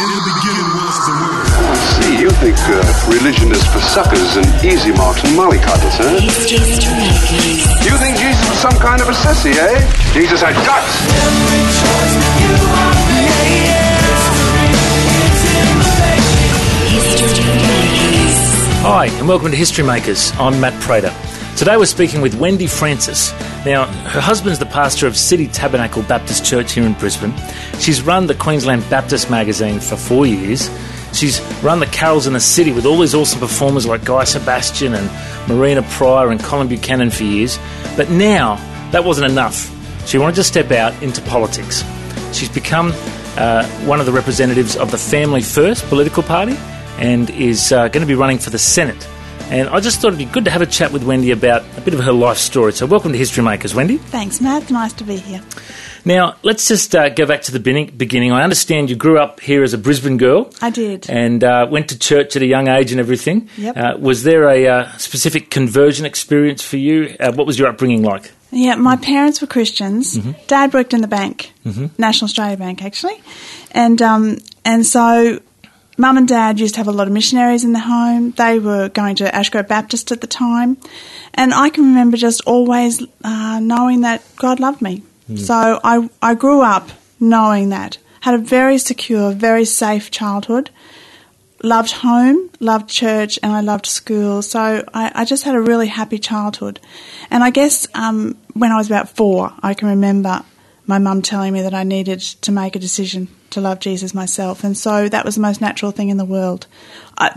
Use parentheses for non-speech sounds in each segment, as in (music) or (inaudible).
In the beginning was the word. I see. You think uh, religion is for suckers and easy marks and mollycoddles, huh? You think Jesus was some kind of a sissy, eh? Jesus had guts. Hi, and welcome to History Makers. I'm Matt Prater. Today we're speaking with Wendy Francis. Now, her husband's the pastor of City Tabernacle Baptist Church here in Brisbane. She's run the Queensland Baptist magazine for four years. She's run the carols in the city with all these awesome performers like Guy Sebastian and Marina Prior and Colin Buchanan for years. But now, that wasn't enough. She wanted to step out into politics. She's become uh, one of the representatives of the Family First political party and is uh, going to be running for the Senate. And I just thought it'd be good to have a chat with Wendy about a bit of her life story. So, welcome to History Makers, Wendy. Thanks, Matt. Nice to be here. Now, let's just uh, go back to the beginning-. I understand you grew up here as a Brisbane girl. I did. And uh, went to church at a young age and everything. Yep. Uh, was there a uh, specific conversion experience for you? Uh, what was your upbringing like? Yeah, my parents were Christians. Mm-hmm. Dad worked in the bank, National Australia Bank, actually, and um, and so Mum and Dad used to have a lot of missionaries in the home. They were going to Ashgrove Baptist at the time, and I can remember just always uh, knowing that God loved me. So I I grew up knowing that. Had a very secure, very safe childhood. Loved home, loved church, and I loved school. So I, I just had a really happy childhood. And I guess um, when I was about four, I can remember my mum telling me that I needed to make a decision to love Jesus myself. And so that was the most natural thing in the world.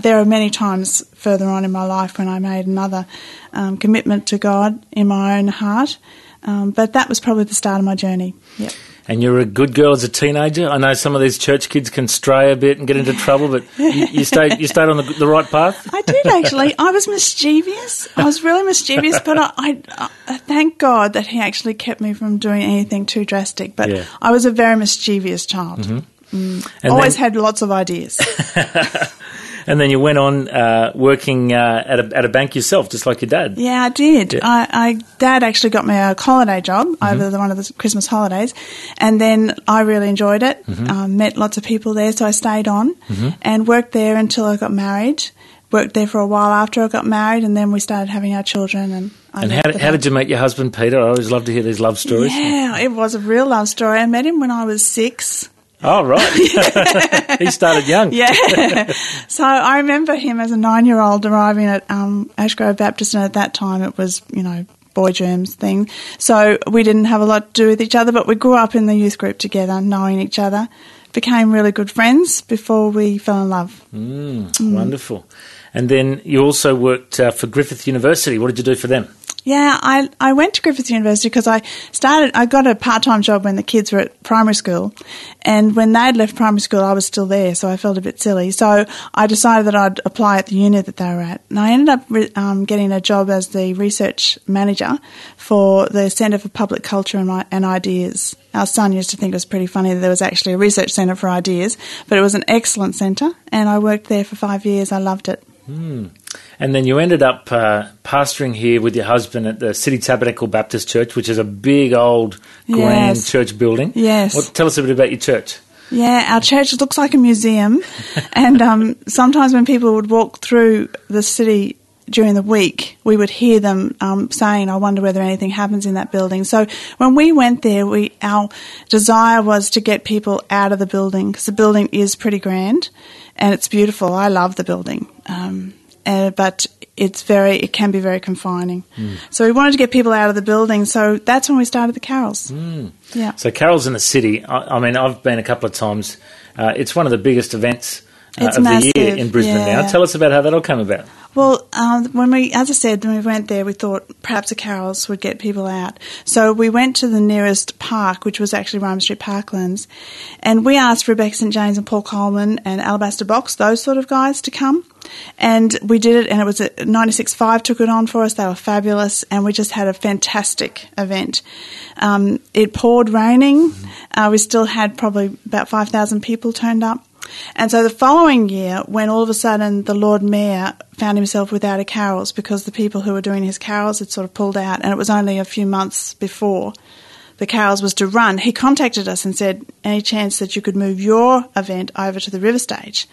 There are many times further on in my life when I made another um, commitment to God in my own heart. Um, but that was probably the start of my journey. Yep. And you were a good girl as a teenager. I know some of these church kids can stray a bit and get into trouble, but you, you stayed you stayed on the, the right path. I did actually. I was mischievous. I was really mischievous, but I, I, I thank God that He actually kept me from doing anything too drastic. But Yeah. I was a very mischievous child. Mm-hmm. Mm. And Always then, had lots of ideas. (laughs) and then you went on uh, working uh, at a at a bank yourself, just like your dad. Yeah, I did. Yeah. I, I Dad actually got me a holiday job over the, one of the Christmas holidays, and then I really enjoyed it. Um, met lots of people there, so I stayed on and worked there until I got married. Worked there for a while after I got married, and then we started having our children. And I And how, it how did you meet your husband, Peter? I always love to hear these love stories. Yeah, it was a real love story. I met him when I was six. Oh, right. (laughs) (laughs) he started young. Yeah. so I remember him as a nine year old arriving at um, Ashgrove Baptist, and at that time it was, you know, boy germs thing. So we didn't have a lot to do with each other, but we grew up in the youth group together, knowing each other. Became really good friends before we fell in love. Wonderful. And then you also worked uh, for Griffith University. What did you do for them? Yeah, I, I went to Griffith University because I started, I got a part time job when the kids were at primary school. And when they'd left primary school, I was still there, so I felt a bit silly. So I decided that I'd apply at the unit that they were at. And I ended up um, getting a job as the research manager for the Centre for Public Culture and, and Ideas. Our son used to think it was pretty funny that there was actually a research centre for ideas, but it was an excellent centre, and I worked there for five years. I loved it. And then you ended up uh, pastoring here with your husband at the City Tabernacle Baptist Church, which is a big old grand Yes. church building. Yes. What, tell us a bit about your church. Yeah, our church looks like a museum, (laughs) and um, sometimes when people would walk through the city during the week, we would hear them um, saying, "I wonder whether anything happens in that building." So when we went there, we our desire was to get people out of the building because the building is pretty grand and it's beautiful. I love the building, um, uh, but it's very it can be very confining. So we wanted to get people out of the building. So that's when we started the carols. Yeah. So, Carols in the City, I, I mean, I've been a couple of times. Uh, it's one of the biggest events uh, of the year in Brisbane now. Tell us about how that all came about. Well, um, when we, as I said, when we went there, we thought perhaps the carols would get people out. So we went to the nearest park, which was actually Roma Street Parklands, and we asked Rebecca St James and Paul Colman and Alabaster Box, those sort of guys, to come. And we did it, and it was at 96.5 took it on for us. They were fabulous, and we just had a fantastic event. Um, it poured raining. Uh, we still had probably about 5,000 people turned up. And so the following year, when all of a sudden the Lord Mayor found himself without a carols because the people who were doing his carols had sort of pulled out, and it was only a few months before the carols was to run, he contacted us and said, "Any chance that you could move your event over to the River Stage?"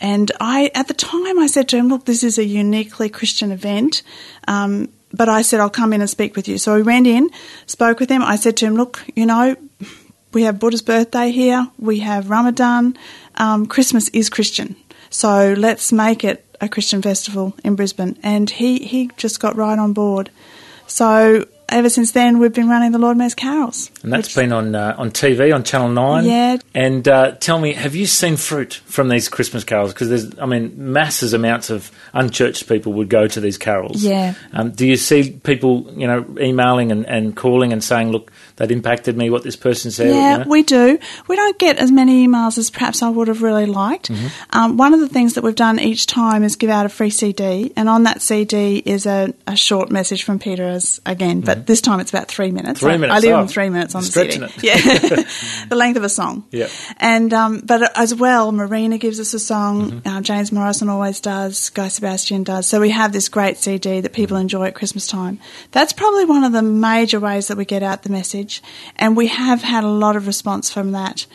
And I, at the time, I said to him, "Look, this is a uniquely Christian event." Um, but I said, I'll come in and speak with you. So we went in, spoke with him. I said to him, Look, you know, we have Buddha's birthday here, we have Ramadan, um, Christmas is Christian. So let's make it a Christian festival in Brisbane. And he, he just got right on board. So ever since then, we've been running the Lord Mayor's carols. And that's which, been on uh, on TV on Channel Nine. Yeah. And uh, tell me, have you seen fruit from these Christmas carols? Because there's, I mean, masses amounts of unchurched people would go to these carols. Yeah. Um, do you see people, you know, emailing and, and calling and saying, look, that impacted me, what this person said? Yeah, you know? we do. We don't get as many emails as perhaps I would have really liked. Mm-hmm. Um, one of the things that we've done each time is give out a free CD, and on that CD is a, a short message from Peter as again, but mm-hmm. this time it's about three minutes. Three minutes. I leave oh, them three minutes on the CD. It. Yeah, (laughs) (laughs) the length of a song. Yeah. And um, but as well, Marina gives us a song. Mm-hmm. Uh, James Morrison always does. Guy Sebastian does. So we have this great CD that people enjoy at Christmas time. That's probably one of the major ways that we get out the message, and we have had a lot of response from that.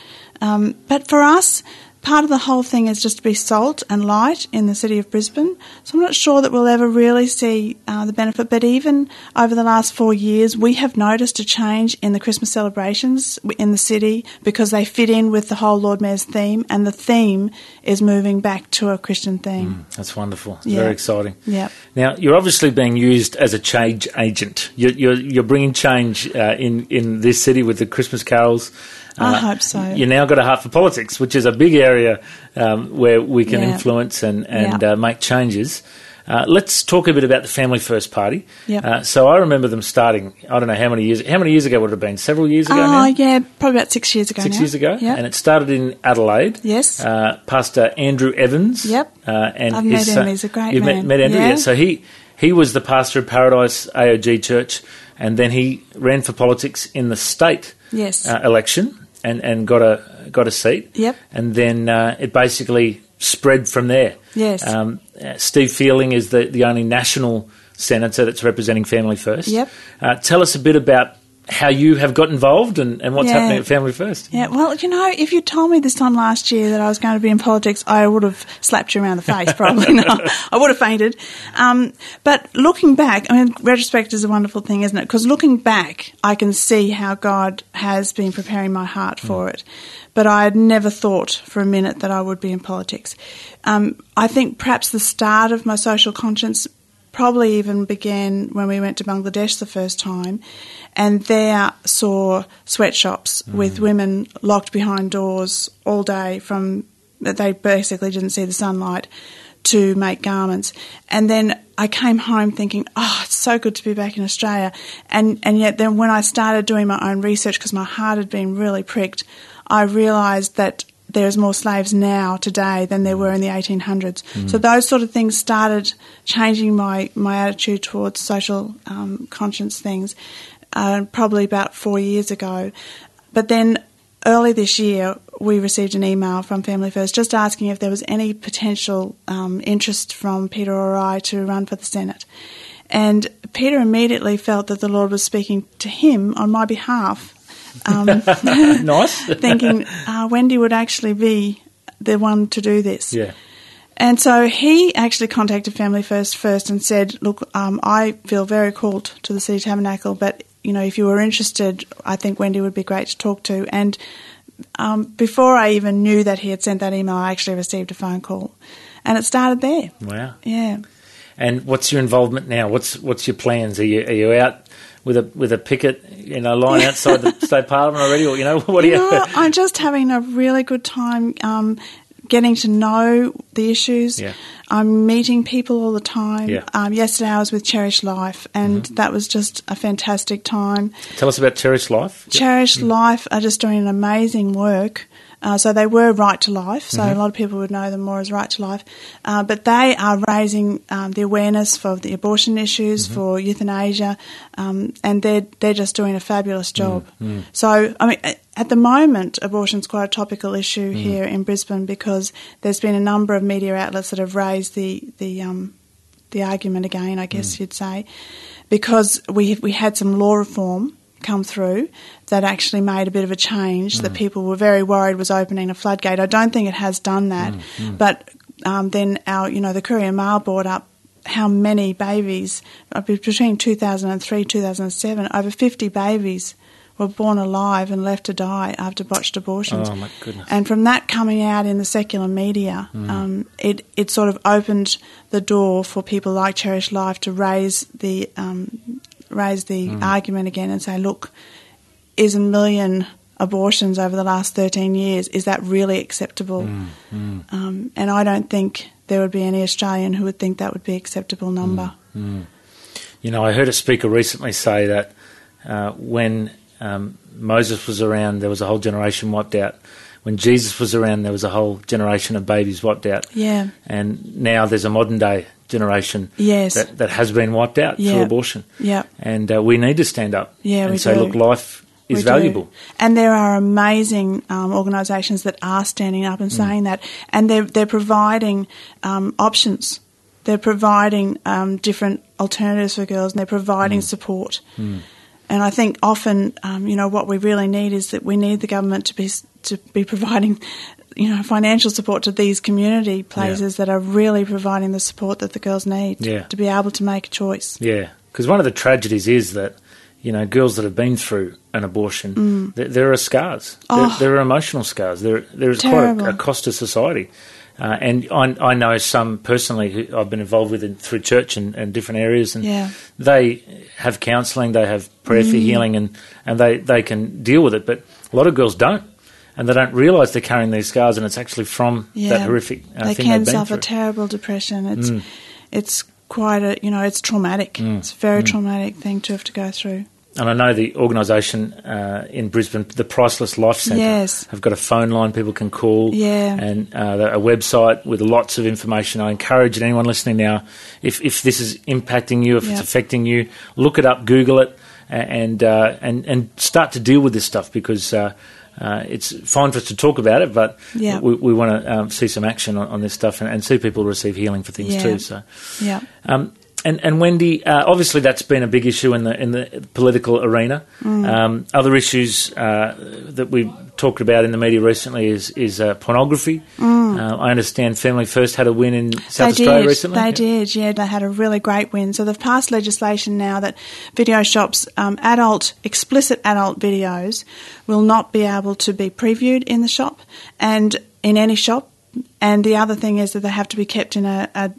Um, but for us, part of the whole thing is just to be salt and light in the city of Brisbane. So I'm not sure that we'll ever really see uh, the benefit. But even over the last four years, we have noticed a change in the Christmas celebrations in the city because they fit in with the whole Lord Mayor's theme, and the theme is moving back to a Christian theme. Mm, that's wonderful. It's yeah. very exciting. Yeah. Now you're obviously being used as a change agent. You're you're, you're bringing change uh, in in this city with the Christmas carols. I uh, hope so. You now got a heart for politics, which is a big area um, where we can yeah. influence and, and yeah. uh, make changes. Uh, let's talk a bit about the Family First Party. Yep. Uh, so I remember them starting. I don't know how many years. How many years ago would it have been? Several years ago. Oh now? yeah, probably about six years ago. Six now. years ago. Yep. And it started in Adelaide. Yes. Uh, Pastor Andrew Evans. Yep. Uh, and I've met son, him. He's a great you've man. Met, met Andrew. Yeah. yeah. So he he was the pastor of Paradise AOG Church, and then he ran for politics in the state yes. Uh, election and, and got a got a seat. Yep. And then uh, it basically spread from there. Yes. Um, uh, Steve Fielding is the, the only national senator that's representing Family First. Yep. Uh, tell us a bit about how you have got involved and, and what's Yeah. happening at Family First. Yeah, well, you know, if you told me this time last year that I was going to be in politics, I would have slapped you around the face, probably. (laughs) no, I would have fainted. Um, but looking back, I mean, retrospect is a wonderful thing, isn't it? Because looking back, I can see how God has been preparing my heart for it. But I had never thought for a minute that I would be in politics. Um, I think perhaps the start of my social conscience probably even began when we went to Bangladesh the first time, and there saw sweatshops mm. with women locked behind doors all day from that they basically didn't see the sunlight to make garments. And then I came home thinking, oh, it's so good to be back in Australia. And, and yet then when I started doing my own research, because my heart had been really pricked, I realised that there's more slaves now today than there were in the 1800s. So those sort of things started changing my, my attitude towards social um, conscience things uh, probably about four years ago. But then early this year, we received an email from Family First just asking if there was any potential um, interest from Peter or I to run for the Senate. And Peter immediately felt that the Lord was speaking to him on my behalf. Um, (laughs) (laughs) nice. thinking uh, Wendy would actually be the one to do this. Yeah. And so he actually contacted Family First first and said, "Look, um, I feel very called to the City Tabernacle, but you know, if you were interested, I think Wendy would be great to talk to." And um, before I even knew that he had sent that email, I actually received a phone call, and it started there. Wow. Yeah. And what's your involvement now? What's what's your plans? Are you are you out with a with a picket, you know, line outside the state parliament already, or you know, (laughs) what do you? You know, (laughs) I'm just having a really good time um, getting to know the issues. Yeah. I'm meeting people all the time. Yeah. Um, yesterday I was with Cherish Life, and that was just a fantastic time. Tell us about Cherish Life. Cherish Life are just doing amazing work. Uh, so they were Right to Life, so a lot of people would know them more as Right to Life. Uh, but they are raising um, the awareness for the abortion issues, for euthanasia, um, and they're they're just doing a fabulous job. So I mean, at the moment, abortion's quite a topical issue here in Brisbane because there's been a number of media outlets that have raised the the um, the argument again, I guess you'd say, because we we had some law reform come through that actually made a bit of a change Mm. that people were very worried was opening a floodgate. I don't think it has done that, Mm, but um, then our, you know, the Courier Mail brought up how many babies uh, between 2003 2007 over 50 babies were born alive and left to die after botched abortions. Oh, my goodness. And from that coming out in the secular media, Mm. um, it it sort of opened the door for people like Cherish Life to raise the um, raise the Mm. argument again and say, look, is a million abortions over the last 13 years is that really acceptable? Mm, Um, and I don't think there would be any Australian who would think that would be acceptable number. You know, I heard a speaker recently say that uh, when um, Moses was around, there was a whole generation wiped out. When Jesus was around, there was a whole generation of babies wiped out. Yeah. And now there's a modern day generation Yes. that, that has been wiped out through abortion. Yeah. And uh, we need to stand up Yeah, and say, do. look, life is We do. valuable. And there are amazing um, organisations that are standing up Mm. and saying that, and they're they're providing um, options. They're providing um, different alternatives for girls, and they're Mm. providing support. And I think often, um, you know, what we really need is that we need the government to be to be providing, you know, financial support to these community places that are really providing the support that the girls need Yeah. to be able to make a choice. Yeah, because one of the tragedies is that you know girls that have been through an abortion, there, there are scars. There, Mm. Oh. there are emotional scars. There, there is quite a, a cost to society. Uh, and I, I know some personally who I've been involved with in, through church and, and different areas, and Yeah. they have counselling, they have prayer Mm. for healing, and, and they, they can deal with it. But a lot of girls don't, and they don't realise they're carrying these scars, and it's actually from that horrific uh, they thing can they've been suffer. Mm. terrible depression. It's it's quite a you know it's traumatic. It's a very traumatic thing to have to go through. And I know the organisation uh, in Brisbane, the Priceless Life Centre, Yes. have got a phone line people can call, Yeah. and uh, a website with lots of information. I encourage anyone listening now, if if this is impacting you, if it's affecting you, look it up, Google it, and uh, and and start to deal with this stuff because. Uh, it's fine for us to talk about it, but Yeah. we, we want to um, see some action on, on this stuff and, and see people receive healing for things Yeah. too. So, Yeah. um, and, and Wendy, uh, obviously that's been a big issue in the in the political arena. Mm. Um, other issues uh, that we've talked about in the media recently is is uh, pornography. Uh, I understand Family First had a win in South Mm. they Australia did. recently. They Yeah. did. Yeah, they had a really great win. So they've passed legislation now that video shops, um, adult, explicit adult videos, will not be able to be previewed in the shop and in any shop. And the other thing is that they have to be kept in a, a,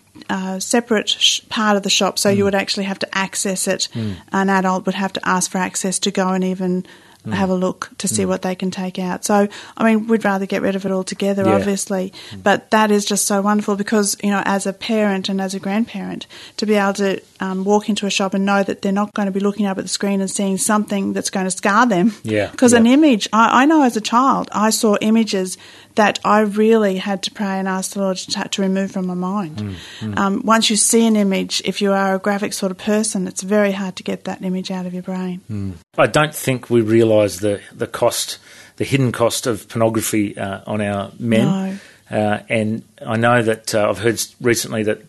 separate sh- part of the shop. So Mm. you would actually have to access it. An adult would have to ask for access to go and even. Mm. Have a look to see what they can take out. So, I mean, we'd rather get rid of it altogether, Yeah. obviously, but that is just so wonderful because you know, as a parent and as a grandparent, to be able to um, walk into a shop and know that they're not going to be looking up at the screen and seeing something that's going to scar them. Yeah, (laughs) Because an image, I, I know as a child, I saw images that I really had to pray and ask the Lord to, to remove from my mind. Mm, Um, once you see an image, if you are a graphic sort of person, it's very hard to get that image out of your brain. Mm. I don't think we realise the, the cost, the hidden cost of pornography uh, on our men. Uh, and I know that uh, I've heard recently that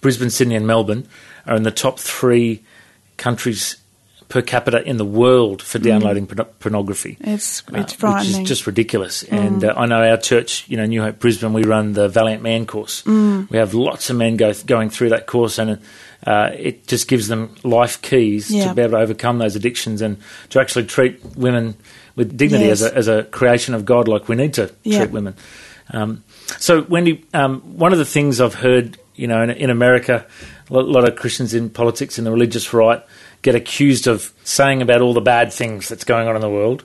Brisbane, Sydney, and Melbourne are in the top three countries per capita in the world for downloading porno- pornography. It's uh, it's frightening. Which is just ridiculous. And uh, I know our church, you know, New Hope Brisbane, we run the Valiant Man course. We have lots of men go going through that course, and uh, it just gives them life keys Yeah. to be able to overcome those addictions and to actually treat women with dignity Yes. as, a, as a creation of God, like we need to Yeah. treat women. Um, so, Wendy, um, one of the things I've heard, you know, in, in America, a lot, lot of Christians in politics in the religious right get accused of saying about all the bad things that's going on in the world,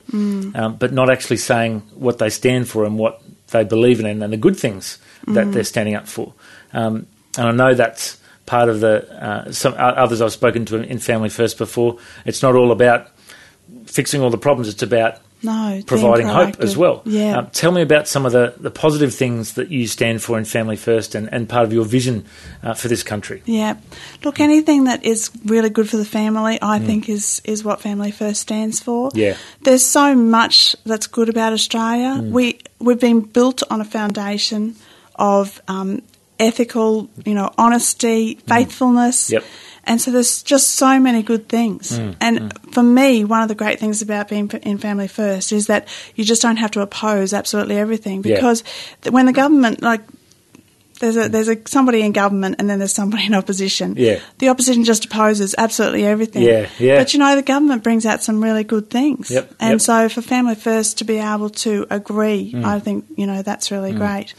um, but not actually saying what they stand for and what they believe in and the good things that they're standing up for. Um, and I know that's part of the uh, some others I've spoken to in Family First before. It's not all about fixing all the problems; it's about no, providing hope as well. Yeah. Um, tell me about some of the, the positive things that you stand for in Family First and, and part of your vision uh, for this country. Yeah. Look, anything that is really good for the family, I think, is, is what Family First stands for. Mm. Yeah. There's so much that's good about Australia. Mm. We, we've been built on a foundation of um, ethical, you know, honesty, faithfulness. Mm. Yep. And so there's just so many good things. Mm, and for me, one of the great things about being in Family First is that you just don't have to oppose absolutely everything because th- when the government, like, there's a there's a somebody in government and then there's somebody in opposition. Yeah. The opposition just opposes absolutely everything. Yeah, yeah. But you know, the government brings out some really good things. Yep, And yep. so for Family First to be able to agree, Mm. I think, you know, that's really great.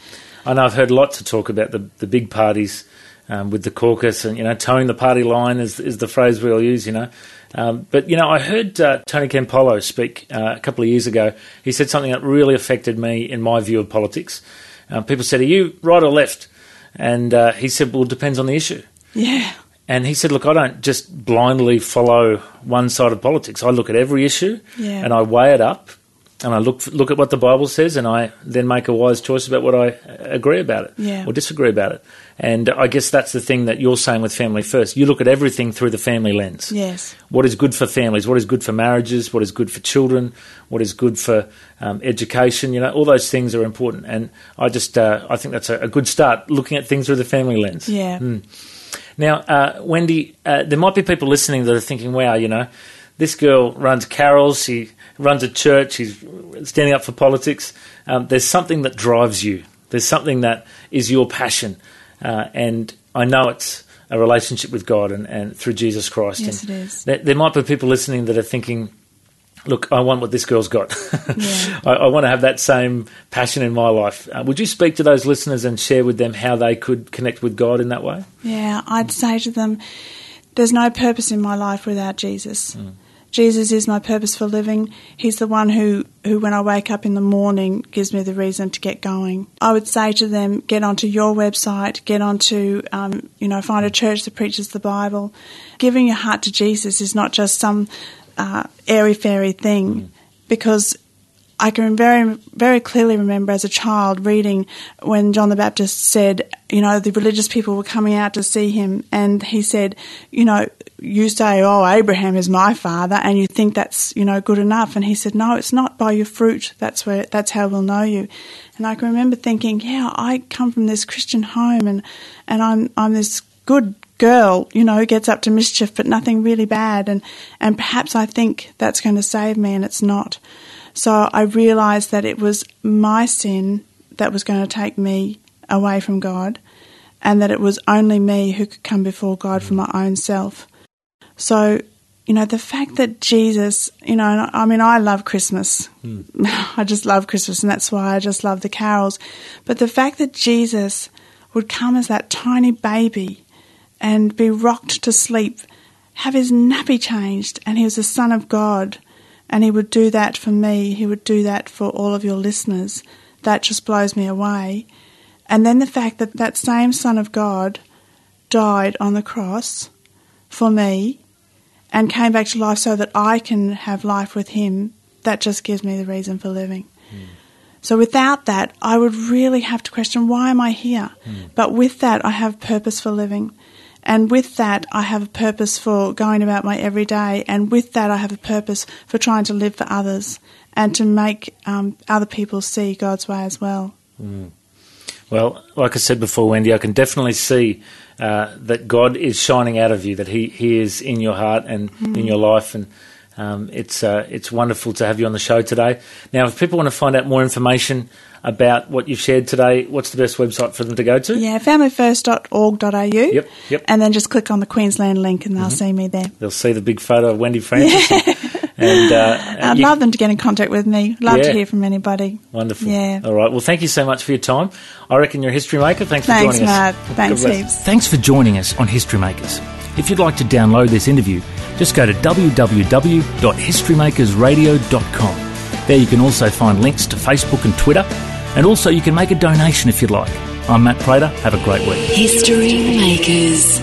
I know I've heard lots of talk about the, the big parties um, with the caucus and, you know, towing the party line is, is the phrase we all use, you know. Um, but, you know, I heard uh, Tony Campolo speak uh, a couple of years ago. He said something that really affected me in my view of politics. Um, people said, Are you right or left? And uh, he said, Well, it depends on the issue. Yeah. And he said, Look, I don't just blindly follow one side of politics. I look at every issue Yeah. and I weigh it up and I look look at what the Bible says and I then make a wise choice about what I agree about it Yeah. or disagree about it. And I guess that's the thing that you're saying with Family First. You look at everything through the family lens. Yes. What is good for families? What is good for marriages? What is good for children? What is good for um, education? You know, all those things are important. And I just, uh, I think that's a, a good start, looking at things through the family lens. Yeah. Now, uh, Wendy, uh, there might be people listening that are thinking, wow, you know, this girl runs carols, she runs a church, she's standing up for politics. Um, there's something that drives you, there's something that is your passion. Uh, and I know it's a relationship with God and, and through Jesus Christ. Yes, and it is. There, there might be people listening that are thinking, look, I want what this girl's got. (laughs) Yeah. I, I want to have that same passion in my life. Uh, would you speak to those listeners and share with them how they could connect with God in that way? Yeah, I'd say to them, there's no purpose in my life without Jesus. Jesus is my purpose for living. He's the one who, who, when I wake up in the morning, gives me the reason to get going. I would say to them, get onto your website, get onto, um, you know, find a church that preaches the Bible. Giving your heart to Jesus is not just some uh, airy fairy thing, because I can very, very clearly remember as a child reading when John the Baptist said, you know, the religious people were coming out to see him, and he said, you know, you say, oh, Abraham is my father, and you think that's, you know, good enough. And he said, no, it's not by your fruit. That's where, that's how we'll know you. And I can remember thinking, yeah, I come from this Christian home, and, and I'm, I'm this good girl, you know, gets up to mischief, but nothing really bad. And, and perhaps I think that's going to save me, and it's not. So I realised that it was my sin that was going to take me away from God, and that it was only me who could come before God for my own self. So, you know, the fact that Jesus, you know, I I mean, I love Christmas. (laughs) I just love Christmas, and that's why I just love the carols. But the fact that Jesus would come as that tiny baby and be rocked to sleep, have his nappy changed, and he was the Son of God, and he would do that for me, he would do that for all of your listeners, that just blows me away. And then the fact that that same Son of God died on the cross for me and came back to life so that I can have life with him, that just gives me the reason for living. Hmm. So without that, I would really have to question why am I here? Hmm. But with that, I have purpose for living. And with that, I have a purpose for going about my everyday. And with that, I have a purpose for trying to live for others and to make um, other people see God's way as well. Well, like I said before, Wendy, I can definitely see uh, that God is shining out of you, that He, he is in your heart and in your life, and um, it's uh, it's wonderful to have you on the show today. Now, if people want to find out more information about what you've shared today, what's the best website for them to go to? Yeah, familyfirst.org.au. Yep, yep. Mm-hmm. And then just click on the Queensland link and they'll see me there. They'll see the big photo of Wendy Francis. (laughs) And, uh, I'd you- love them to get in contact with me. Love Yeah. to hear from anybody. Wonderful. Yeah. All right. Well, thank you so much for your time. I reckon you're a history maker. Thanks for joining Matt. us. Thanks, God bless. heaps. Thanks for joining us on History Makers. If you'd like to download this interview, just go to www.historymakersradio.com. There you can also find links to Facebook and Twitter, and also you can make a donation if you'd like. I'm Matt Prater. Have a great week. History Makers.